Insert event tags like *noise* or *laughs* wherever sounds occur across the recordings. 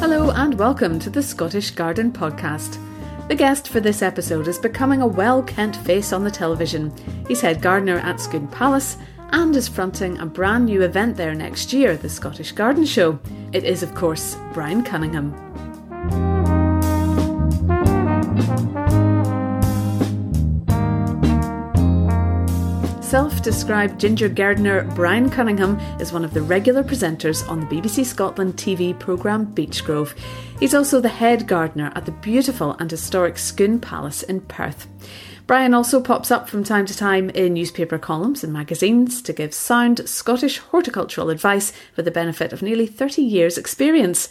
Hello and welcome to the Scottish Garden Podcast. The guest for this episode is becoming a well kent face on the television. He's head gardener at Scone Palace and is fronting a brand new event there next year, the Scottish Garden Show. It is, of course, Brian Cunningham. Self described ginger gardener Brian Cunningham is one of the regular presenters on the BBC Scotland TV programme Beechgrove. He's also the head gardener at the beautiful and historic Scone Palace in Perth. Brian also pops up from time to time in newspaper columns and magazines to give sound Scottish horticultural advice for the benefit of nearly 30 years' experience.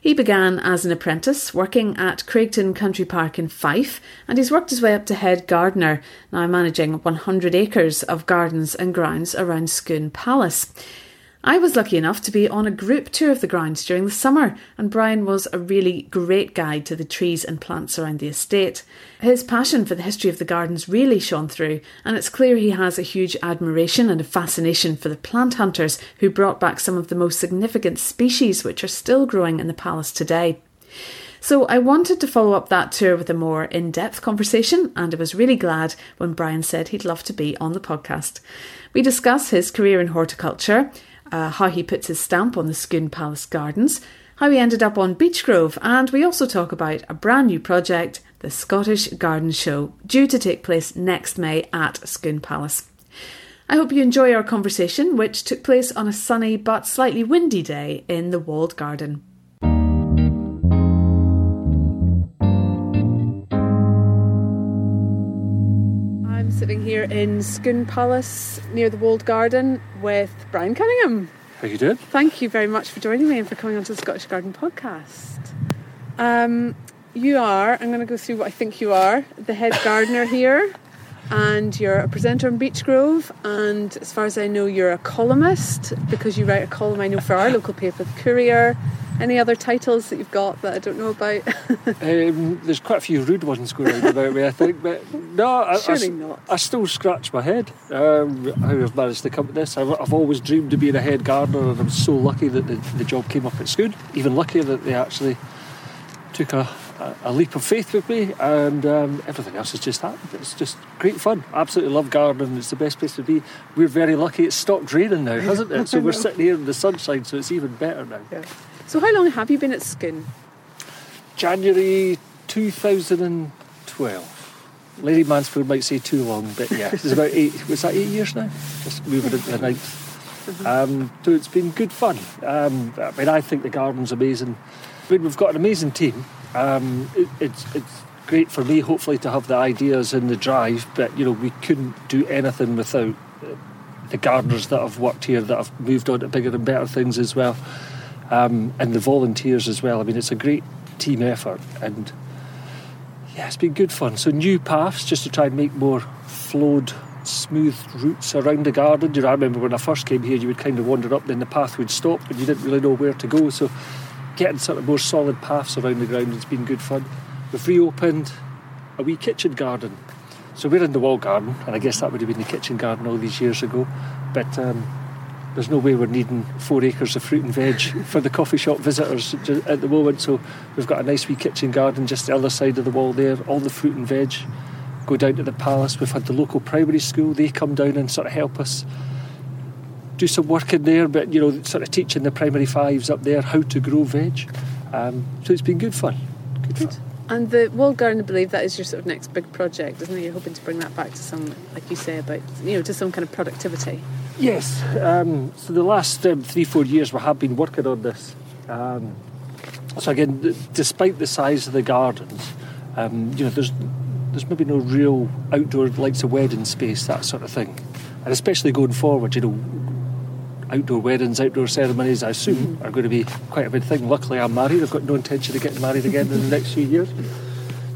He began as an apprentice working at Craigtoun Country Park in Fife, and he's worked his way up to head gardener, now managing 100 acres of gardens and grounds around Scone Palace. I was lucky enough to be on a group tour of the grounds during the summer, and Brian was a really great guide to the trees and plants around the estate. His passion for the history of the gardens really shone through, and it's clear he has a huge admiration and a fascination for the plant hunters who brought back some of the most significant species which are still growing in the palace today. So I wanted to follow up that tour with a more in depth conversation, and I was really glad when Brian said he'd love to be on the podcast. We discuss his career in horticulture, uh, how he puts his stamp on the Scone Palace Gardens, how he ended up on Beechgrove, and we also talk about a brand new project, the Scottish Garden Show, due to take place next May at Scone Palace. I hope you enjoy our conversation, which took place on a sunny but slightly windy day in the walled garden. Here in Scone Palace near the walled garden with Brian Cunningham. How are you doing? Thank you very much for joining me and for coming onto the Scottish Garden podcast. Um, you are, I'm going to go through what I think you are, the head *coughs* gardener here, and you're a presenter in Beechgrove, and as far as I know, you're a columnist because you write a column I know for our local paper, The Courier. Any other titles that you've got that I don't know about? *laughs* Um, there's quite a few rude ones going on about me, I think, but no, I, I, not. I still scratch my head um, how I've managed to come to this. I've, I've always dreamed of being a head gardener, and I'm so lucky that the, the job came up at Scone. Even luckier that they actually took a, a, a leap of faith with me, and um, everything else has just happened. It's just great fun. Absolutely love gardening. It's the best place to be. We're very lucky. It's stopped raining now, hasn't it? So *laughs* we're sitting here in the sunshine, so it's even better now. Yeah. So, how long have you been at Scone? January 2012. Lady Mansfield might say too long, but yeah, it's about eight. Was that eight years now? Just moving into the ninth. Um, so it's been good fun. Um, I mean, I think the garden's amazing. I mean, we've got an amazing team. Um, it, it's it's great for me, hopefully, to have the ideas and the drive. But you know, we couldn't do anything without uh, the gardeners that have worked here, that have moved on to bigger and better things as well, um, and the volunteers as well. I mean, it's a great team effort, and yeah, it's been good fun. So new paths just to try and make more flowed, smooth routes around the garden. You know, I remember when I first came here, you would kind of wander up, then the path would stop, and you didn't really know where to go. So getting sort of more solid paths around the ground has been good fun. We've reopened a wee kitchen garden. So we're in the wall garden, and I guess that would have been the kitchen garden all these years ago. But um, there's no way we're needing four acres of fruit and veg for the coffee shop visitors at the moment. So we've got a nice wee kitchen garden just the other side of the wall there. All the fruit and veg go down to the palace. We've had the local primary school. They come down and sort of help us do some work in there, but you know, sort of teaching the primary fives up there how to grow veg. Um, so it's been good fun. Good, fun. And the walled garden, I believe that is your sort of next big project, isn't it? You're hoping to bring that back to some, like you say, about you know, to some kind of productivity. Yes. Um, so the last um, three, four years we have been working on this. Um, so again, d- despite the size of the gardens, um, you know, there's there's maybe no real outdoor likes of wedding space, that sort of thing, and especially going forward, you know, outdoor weddings, outdoor ceremonies, I assume, are going to be quite a big thing. Luckily, I'm married. I've got no intention of getting married again in the next few years.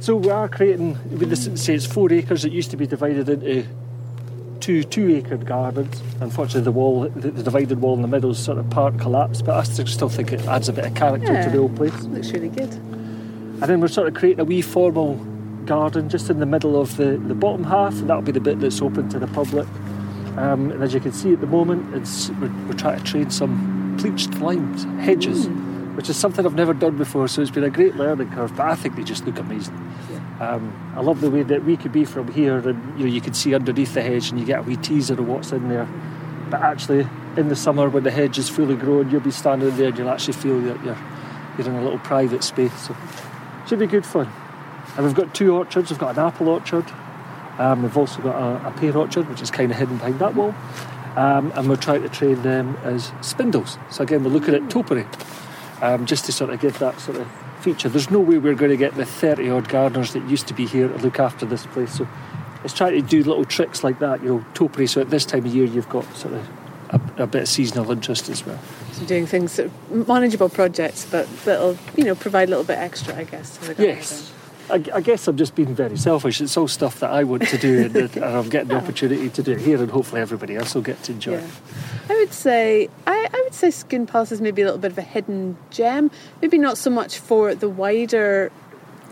So we are creating. I mean, this say it's four acres. It used to be divided into two two-acre gardens. Unfortunately, the wall, the, the divided wall in the middle, is sort of part collapsed. But I still think it adds a bit of character Yeah. to the old place. Looks really good. And then we're sort of creating a wee formal garden just in the middle of the, the bottom half, and that'll be the bit that's open to the public. Um, and as you can see at the moment, it's, we're, we're trying to train some pleached limes, hedges, mm. which is something I've never done before, so it's been a great learning curve, but I think they just look amazing. Um, I love the way that we could be from here and you know you can see underneath the hedge and you get a wee teaser of what's in there. But actually in the summer when the hedge is fully grown you'll be standing there and you'll actually feel that you're you're in a little private space. So it should be good fun. And we've got two orchards, we've got an apple orchard, um, we've also got a, a, pear orchard which is kind of hidden behind that wall. Um, and we're trying to train them as spindles. So again we're looking at topiary. Um, just to sort of give that sort of feature. There's no way we're going to get the 30 odd gardeners that used to be here to look after this place. So it's trying to do little tricks like that, you know, topiary. So at this time of year, you've got sort of a, a bit of seasonal interest as well. So doing things, manageable projects, but that'll, you know, provide a little bit extra, I guess, to the garden. Yes. I, I, guess I'm just being very selfish. It's all stuff that I want to do, and, and I'm getting the *laughs* opportunity to do it here, and hopefully everybody else will get to enjoy. Yeah. I would say I, I would say Scone Palace is maybe a little bit of a hidden gem. Maybe not so much for the wider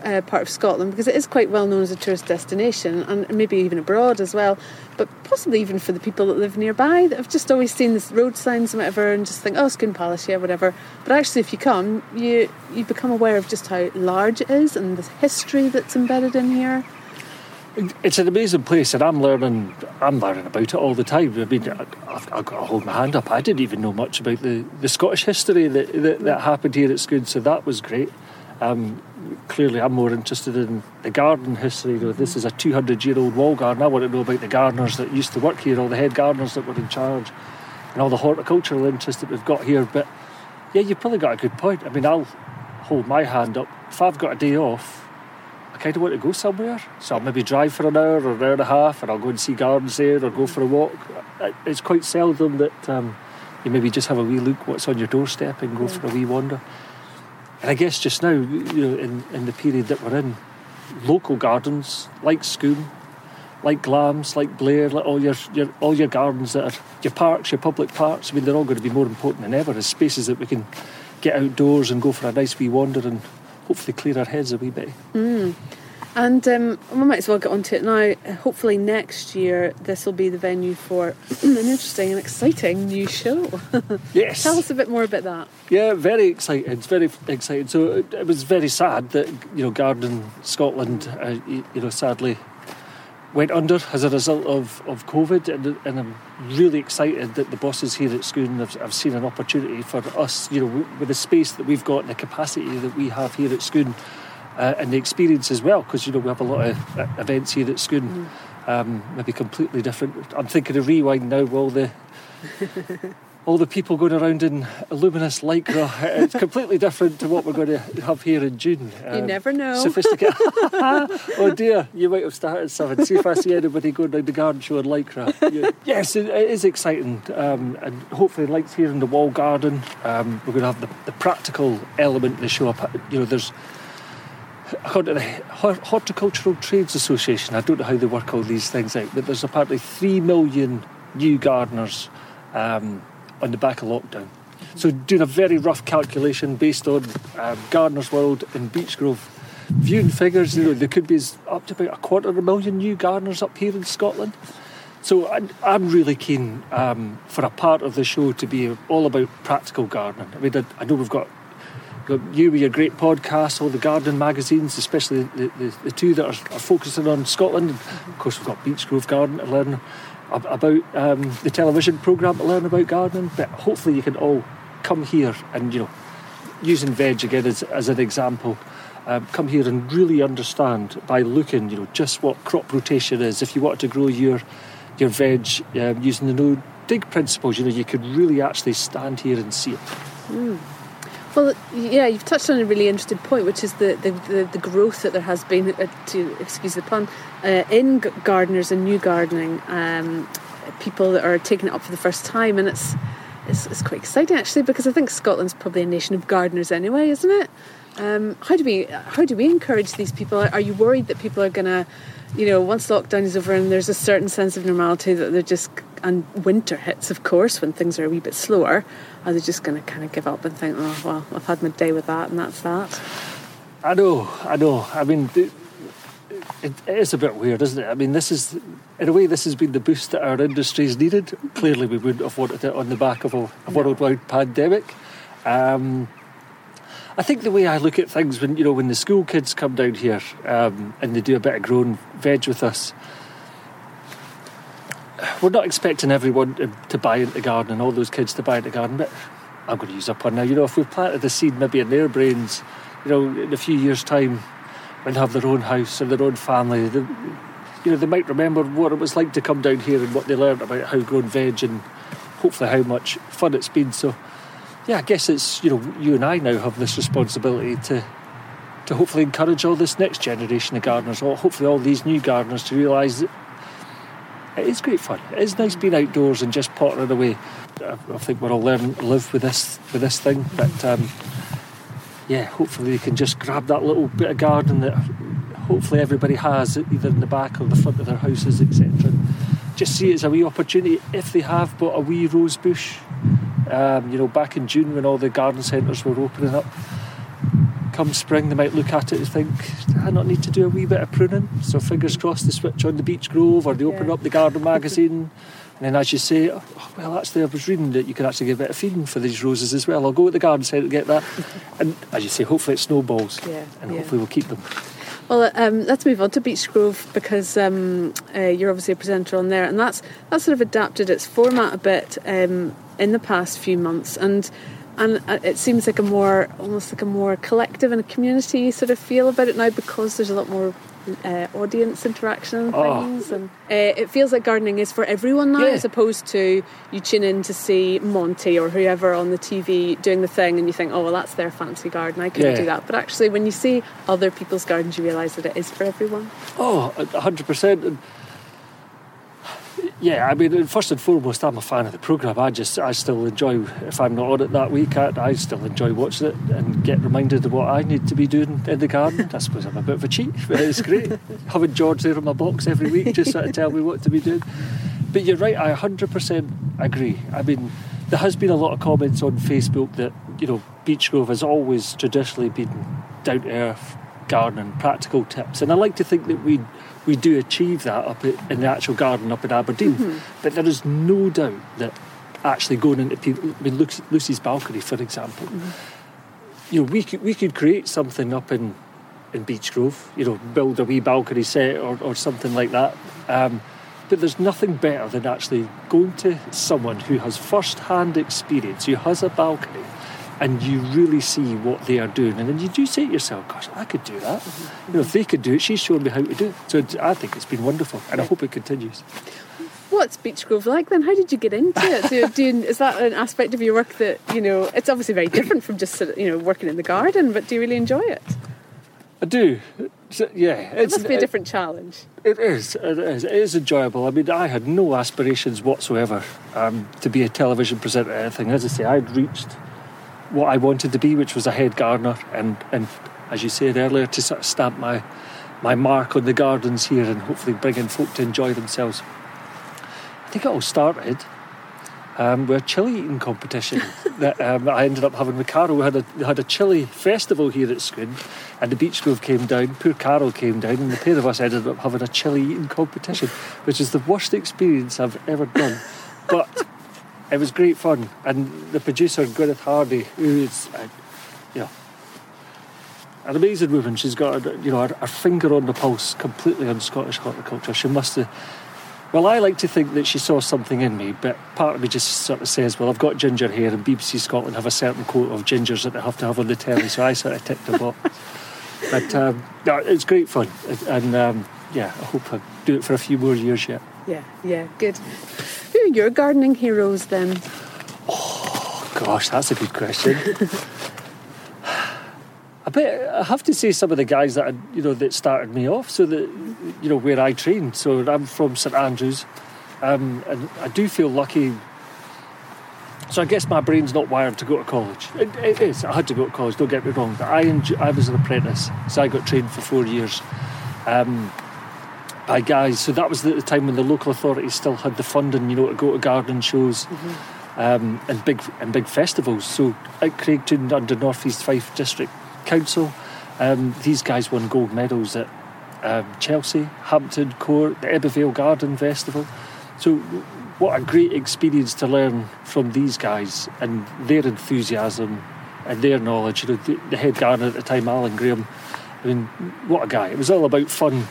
uh, part of Scotland because it is quite well known as a tourist destination and maybe even abroad as well. But possibly even for the people that live nearby that have just always seen the road signs and whatever and just think, oh, Scone Palace, yeah, whatever. But actually, if you come, you you become aware of just how large it is and the history that's embedded in here. It's an amazing place, and I'm learning. I'm learning about it all the time. I mean, I've, I've got to hold my hand up. I didn't even know much about the, the Scottish history that, that, that happened here at Scone, so that was great. Um, clearly, I'm more interested in the garden history. You know, this is a 200 year old wall garden. I want to know about the gardeners that used to work here, all the head gardeners that were in charge, and all the horticultural interest that we've got here. But yeah, you've probably got a good point. I mean, I'll hold my hand up. If I've got a day off, I kind of want to go somewhere. So I'll maybe drive for an hour or an hour and a half, and I'll go and see gardens there or go for a walk. It's quite seldom that um, you maybe just have a wee look what's on your doorstep and go for a wee wander. And I guess just now, you know, in, in the period that we're in, local gardens like Scone, like Glamis, like Blair, like all your, your all your gardens that are your parks, your public parks. I mean, they're all going to be more important than ever as spaces that we can get outdoors and go for a nice wee wander and hopefully clear our heads a wee bit. Mm. And um, we might as well get onto it now. Hopefully, next year this will be the venue for *clears throat* an interesting and exciting new show. *laughs* yes. Tell us a bit more about that. Yeah, very exciting. It's very exciting. So it, it was very sad that you know Garden Scotland, uh, you, you, know, sadly went under as a result of, of COVID, and, and I'm really excited that the bosses here at Scone have, have seen an opportunity for us, you know, with the space that we've got and the capacity that we have here at Scone uh, and the experience as well, because you know we have a lot of uh, events here at Scone, mm. um, maybe completely different. I'm thinking of rewind now. All *laughs* the all the people going around in luminous lycra, it's completely different to what we're going to have here in June. You um, never know. Sophisticated. *laughs* oh dear, you might have started something. See if I see anybody going down the garden show in lycra. yes, it, it is exciting, um, and hopefully, like here in the wall garden, um, we're going to have the, the practical element the show. Up. You know, there's according to the Horticultural Trades Association, I don't know how they work all these things out, but there's apparently 3 million new gardeners um, on the back of lockdown. So, doing a very rough calculation based on um, Gardener's World in Beechgrove, viewing figures, you know, there could be up to about a quarter of a million new gardeners up here in Scotland. So, I, am really keen um, for a part of the show to be all about practical gardening. I mean, I, I know we've got you with your great podcast, all the garden magazines, especially the, the, the two that are, are, focusing on Scotland. Of course, we've got Beechgrove Garden to learn about um, the television programme to learn about gardening. But hopefully, you can all come here and, you know, using veg again as, as an example, um, come here and really understand by looking, you know, just what crop rotation is. If you wanted to grow your your veg um, using the no dig principles, you know, you could really actually stand here and see it. Mm. Well, yeah, you've touched on a really interesting point, which is the, the, the, the growth that there has been, uh, to excuse the pun, uh, in gardeners and new gardening. Um, people that are taking it up for the first time, and it's, it's, it's quite exciting actually because I think Scotland's probably a nation of gardeners anyway, isn't it? Um, how do we how do we encourage these people? Are you worried that people are to, you know, once lockdown is over and there's a certain sense of normality that they're just and winter hits, of course, when things are a wee bit slower, are they just going to kind of give up and think, oh, well, I've had my day with that and that's that? I know, I know. I mean, it, it is a bit weird, isn't it? I mean, this is, in a way, this has been the boost that our industry's needed. Clearly, we wouldn't have wanted it on the back of a, a worldwide pandemic. Um, I think the way I look at things when you know when the school kids come down here um, and they do a bit of grown veg with us, we're not expecting everyone to, buy into gardening, all those kids to buy into gardening. But I'm going to use up one now. You know, if we planted the seed maybe in their brains, you know, in a few years' time, when they have their own house and their own family, they, you know, they might remember what it was like to come down here and what they learned about how grown veg and hopefully how much fun it's been. So yeah, I guess it's you know you and I now have this responsibility to to hopefully encourage all this next generation of gardeners, or hopefully all these new gardeners to realise that it is great fun. It is nice being outdoors and just pottering away. I, think we're all learning to live with this with this thing, but um, yeah, hopefully they can just grab that little bit of garden that hopefully everybody has, either in the back or the front of their houses, etc. Just see it as a wee opportunity if they have bought a wee rose bush um, you know, back in June when all the garden centres were opening up, come spring they might look at it and think, I not need to do a wee bit of pruning. So fingers crossed they switch on the Beechgrove or they open yeah. up the garden magazine. And then as you say, oh, well, actually, I was reading that you can actually get a bit of feeding for these roses as well. I'll go to the garden centre to get that. *laughs* and as you say, hopefully it snowballs. Yeah, and yeah. hopefully we'll keep them. Well, um, let's move on to Beechgrove because um, uh, you're obviously a presenter on there, and that's that's sort of adapted its format a bit um, in the past few months, and and uh, it seems like a more almost like a more collective and a community sort of feel about it now because there's a lot more uh, audience interaction and oh. things. And uh, it feels like gardening is for everyone now, yeah. as opposed to you tune in to see Monty or whoever on the TV doing the thing, and you think, oh well, that's their fancy garden. I couldn't yeah. do that. But actually, when you see other people's gardens, you realise that it is for everyone. Oh, hundred percent. Yeah, I mean, first and foremost, I'm a fan of the programme. I just, I still enjoy, if I'm not on it that week, I, I, still enjoy watching it and get reminded of what I need to be doing in the garden. I suppose I'm a bit of a cheat, *laughs* but it's great. Having George there in my box every week just sort of tell me what to be doing. But you're right, I 100% agree. I mean, there has been a lot of comments on Facebook that, you know, Beechgrove has always traditionally been down to earth gardening, practical tips. And I like to think that we we do achieve that up in the actual garden up in Aberdeen. Mm-hmm. But there is no doubt that actually going into people, I mean, Lucy's balcony, for example, mm-hmm. you know, we could, we could create something up in, in Beechgrove, you know, build a wee balcony set or, or something like that. Um, but there's nothing better than actually going to someone who has first hand experience, who has a balcony, and you really see what they are doing. And then you do say to yourself, gosh, I could do that. You know, if they could do it, she's shown me how to do it. So I think it's been wonderful, and I hope it continues. What's Beechgrove like then? How did you get into it? Do, do, is that an aspect of your work that, you know, it's obviously very different from just, you know, working in the garden, but do you really enjoy it? I do. So, yeah, it must be a different challenge. It is. It is. It is enjoyable. I mean, I had no aspirations whatsoever um, to be a television presenter or anything. As I say, I'd reached what I wanted to be, which was a head gardener, and, and as you said earlier, to sort of stamp my my mark on the gardens here and hopefully bring in folk to enjoy themselves. I think it all started um, with a chili eating competition *laughs* that um, I ended up having with Carole. We had a we had a chili festival here at Scone, and the Beechgrove came down. Poor Carole came down, and the pair of us ended up having a chili eating competition, which is the worst experience I've ever done. But it was great fun. And the producer, Gwyneth Hardy, who is, uh, you know, an amazing woman. She's got, you know, her, finger on the pulse completely on Scottish horticulture. She must have. Well, I like to think that she saw something in me, but part of me just sort of says, well, I've got ginger hair, and BBC Scotland have a certain quota of gingers that they have to have on the telly, so I sort of ticked the box. *laughs* but um, no, it's great fun, and um, yeah, I hope I do it for a few more years yet. Yeah, yeah, good Who are your gardening heroes then? Oh gosh, that's a good question. *sighs* I bet I have to say some of the guys that you know that started me off. So that you know where I trained. So I'm from St Andrews, um, and I do feel lucky. So I guess my brain's not wired to go to college. it, it is. I had to go to college. Don't get me wrong. But I enjoy, I was an apprentice, so I got trained for four years. Um, by guys. So that was the time when the local authorities still had the funding, you know, to go to garden shows mm-hmm. um, and big and big festivals. So at Craigtoun under North East Fife District Council, um, these guys won gold medals at um, Chelsea, Hampton Court, the Ebbw Garden Festival. So, what a great experience to learn from these guys and their enthusiasm and their knowledge. You know, the, the head gardener at the time, Alan Graham. I mean, what a guy! It was all about fun,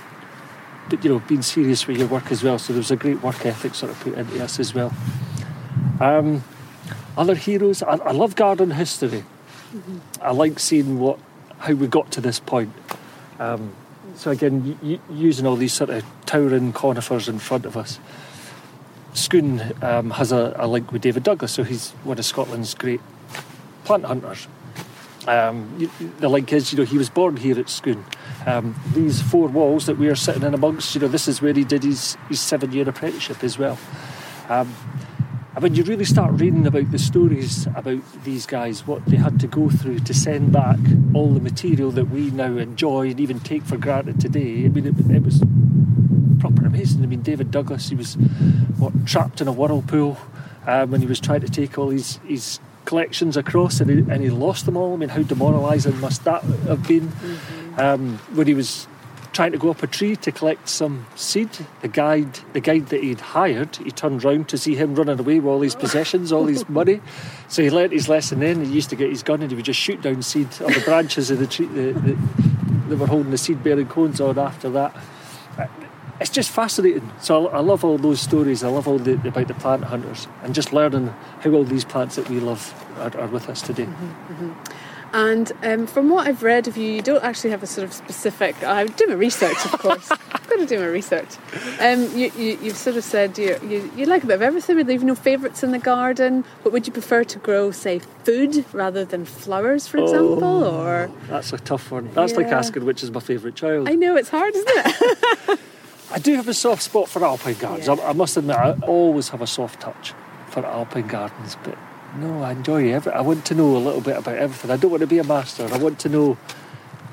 but you know, being serious with your work as well. So there was a great work ethic sort of put into us as well. Um, other heroes, I, I love garden history. Mm-hmm. I like seeing what how we got to this point. Um, so again, y- using all these sort of towering conifers in front of us. Scone um, has a, a, link with David Douglas, so he's one of Scotland's great plant hunters. Um, the link is, you know, he was born here at Scone. Um, these four walls that we are sitting in amongst, you know, this is where he did his, his seven-year apprenticeship as well. Um, and when you really start reading about the stories about these guys, what they had to go through to send back all the material that we now enjoy and even take for granted today, I mean, it, it was proper amazing. I mean, David Douglas, he was what trapped in a whirlpool um, when he was trying to take all his, his collections across and he, and he lost them all. I mean, how demoralising must that have been? Mm-hmm. Um, when he was trying to go up a tree to collect some seed. The guide, the guide that he'd hired, he turned round to see him running away with all his possessions, all his *laughs* money. So he learnt his lesson then. He used to get his gun and he would just shoot down seed on the branches of the tree that they were holding the seed bearing cones on after that. It's just fascinating. So I, love all those stories. I love all the about the plant hunters and just learning how all these plants that we love are, are with us today. Mm-hmm, mm-hmm. And um, from what I've read of you, you don't actually have a sort of specific. I do my research, of course. I've got to do my research. Um, you, you, have sort of said you, you, you like a bit of everything. Really, you've no favourites in the garden. But would you prefer to grow, say, food rather than flowers, for example? Oh, or that's a tough one. That's yeah. like asking which is my favourite child. I know it's hard, isn't it? *laughs* *laughs* I do have a soft spot for alpine gardens. Yeah. I, I must admit, I always have a soft touch for alpine gardens, but no, I enjoy every. I want to know a little bit about everything. I don't want to be a master. I want to know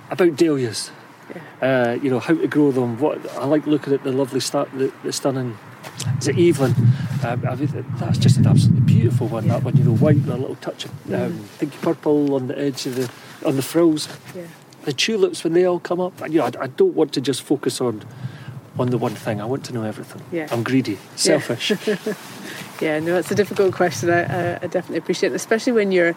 about dahlias. Yeah. Uh, you know how to grow them. What I like looking at the lovely start, the, the stunning. Is it Evelyn? Um, I mean, that's just an absolutely beautiful one. Yeah. That one, you know, white with a little touch of um, mm. pinky purple on the edge of the on the frills. Yeah. The tulips when they all come up. And, you know, I, I don't want to just focus on on the one thing. I want to know everything. Yeah. I'm greedy, selfish. Yeah. *laughs* Yeah, no, it's a difficult question. I, I definitely appreciate it, especially when you're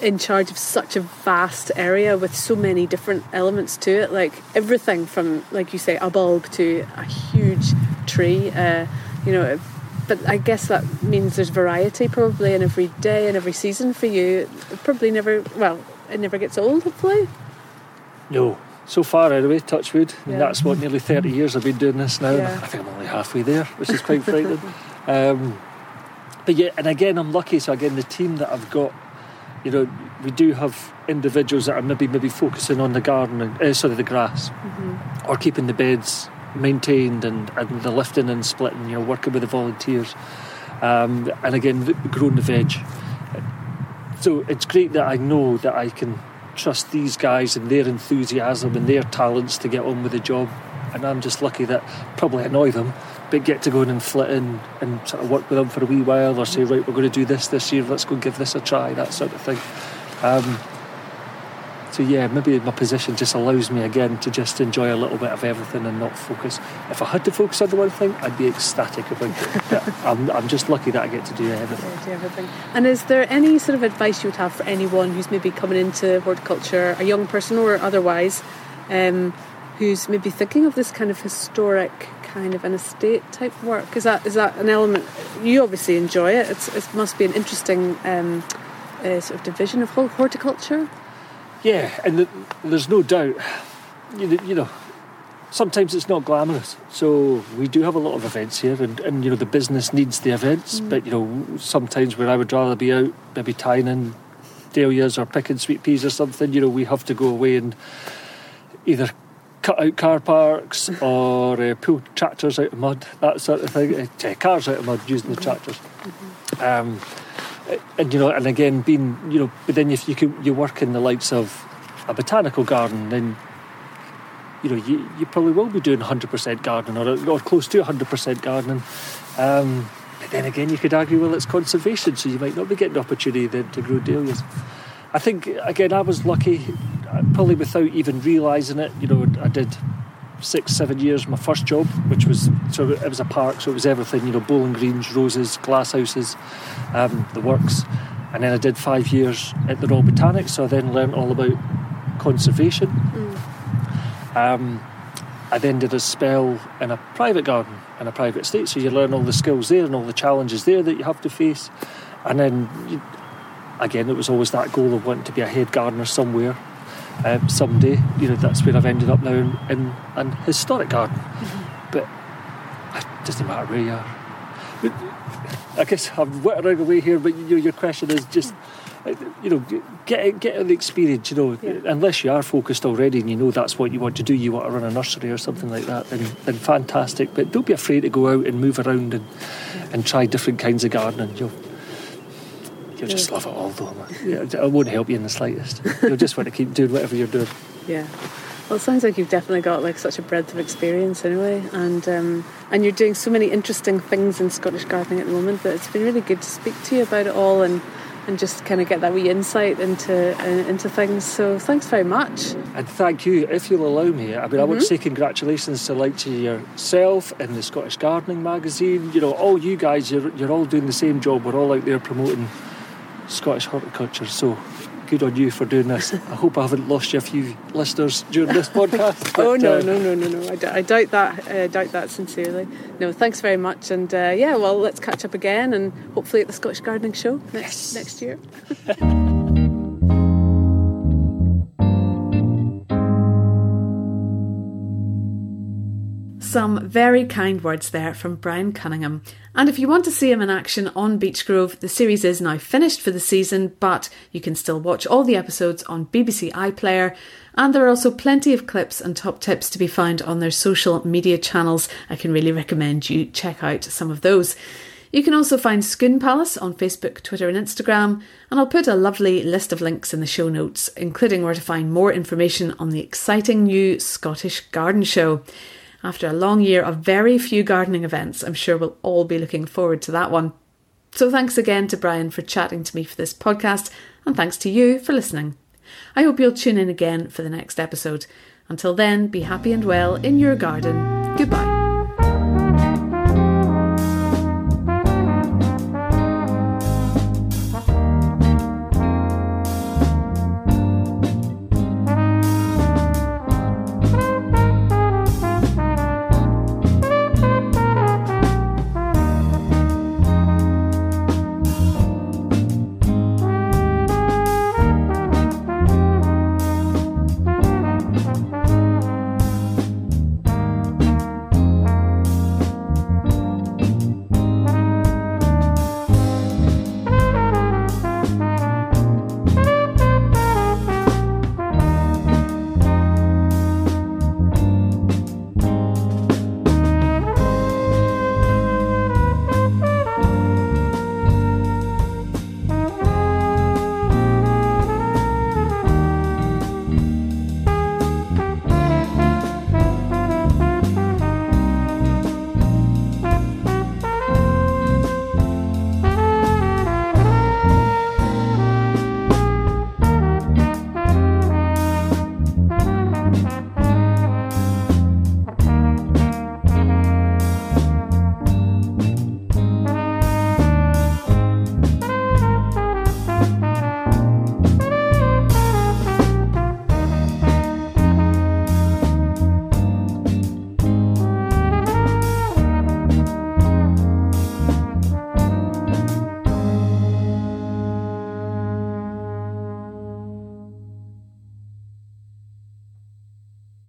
in charge of such a vast area with so many different elements to it. Like everything from, like you say, a bulb to a huge tree. Uh, you know, but I guess that means there's variety probably in every day and every season for you. It probably never, well, it never gets old, hopefully. No, so far anyway, touch wood. Yeah. And that's what nearly 30 years I've been doing this now. Yeah. I think I'm only halfway there, which is quite frightening. *laughs* Um, but yeah, and again, I'm lucky. So again, the team that I've got, you know, we do have individuals that are maybe maybe focusing on the garden, uh, sorry, the grass, mm-hmm. or keeping the beds maintained and, and the lifting and splitting. You know, working with the volunteers, um, and again, growing the veg. So it's great that I know that I can trust these guys and their enthusiasm and their talents to get on with the job. And I'm just lucky that probably annoy them but get to go in and flit in and sort of work with them for a wee while or say, right, we're going to do this this year, let's go give this a try, that sort of thing. Um, so yeah, maybe my position just allows me again to just enjoy a little bit of everything and not focus. If I had to focus on the one thing, I'd be ecstatic about it. *laughs* I'm, I'm just lucky that I get to do everything. do everything. And is there any sort of advice you would have for anyone who's maybe coming into horticulture, a young person or otherwise, um, who's maybe thinking of this kind of historic kind of an estate type work? Is that is that an element you obviously enjoy it? It's, it must be an interesting um, uh, sort of division of horticulture. Yeah, and the, there's no doubt. You, you know, sometimes it's not glamorous. So we do have a lot of events here, and, and you know the business needs the events. Mm. But you know sometimes where I would rather be out, maybe tying in dahlias or picking sweet peas or something, you know we have to go away and either cut out car parks or uh, pull tractors out of mud, that sort of thing. Uh, cars out of mud using the tractors. Mm-hmm. Um, and you know, and again, being you know, but then if you you work in the likes of a botanical garden, then you know you, you probably will be doing 100% gardening or, or close to 100% gardening. Um, but then again, you could argue, well, it's conservation, so you might not be getting the opportunity then to grow dahlias. I think again, I was lucky, probably without even realising it. You know, I did six, seven years my first job, which was so it was a park, so it was everything, you know, bowling greens, roses, glass houses, um, the works. And then I did five years at the Royal Botanic, so I then learned all about conservation. Mm. Um, I then did a spell in a private garden in a private estate, so you learn all the skills there and all the challenges there that you have to face. And then, you, again, it was always that goal of wanting to be a head gardener somewhere um, someday. You know, that's where I've ended up now in, in an historic garden. Mm-hmm. But it doesn't matter where you are. But I guess I've went around the way here, but you know, your question is just. You know, get get the experience. You know, yeah. unless you are focused already and you know that's what you want to do, you want to run a nursery or something like that, then, then fantastic. But don't be afraid to go out and move around and, and try different kinds of gardening. You'll You'll just love it all, though. Yeah, it won't help you in the slightest. You'll just want to keep doing whatever you're doing. Yeah. Well, it sounds like you've definitely got like such a breadth of experience anyway, and um, and you're doing so many interesting things in Scottish gardening at the moment that it's been really good to speak to you about it all and and just kind of get that wee insight into uh, into things. So thanks very much. And thank you, if you'll allow me. I mean, mm-hmm. I want to mm-hmm. say congratulations to like to yourself and the Scottish Gardening magazine. You know, all you guys, you're you're all doing the same job. We're all out there promoting Scottish horticulture. So good on you for doing this. I hope I haven't lost you a few listeners during this podcast. *laughs* But, oh no, uh, no, no, no, no! I, d- I doubt that. I doubt that sincerely. No, thanks very much. And uh, yeah, well, let's catch up again, and hopefully at the Scottish Gardening Show next yes. next year. *laughs* Some very kind words there from Brian Cunningham. And if you want to see him in action on Beechgrove, the series is now finished for the season, but you can still watch all the episodes on BBC iPlayer. And there are also plenty of clips and top tips to be found on their social media channels. I can really recommend you check out some of those. You can also find Scone Palace on Facebook, Twitter, and Instagram, and I'll put a lovely list of links in the show notes, including where to find more information on the exciting new Scottish Garden Show. After a long year of very few gardening events, I'm sure we'll all be looking forward to that one. So thanks again to Brian for chatting to me for this podcast, and thanks to you for listening. I hope you'll tune in again for the next episode. Until then, be happy and well in your garden. Goodbye.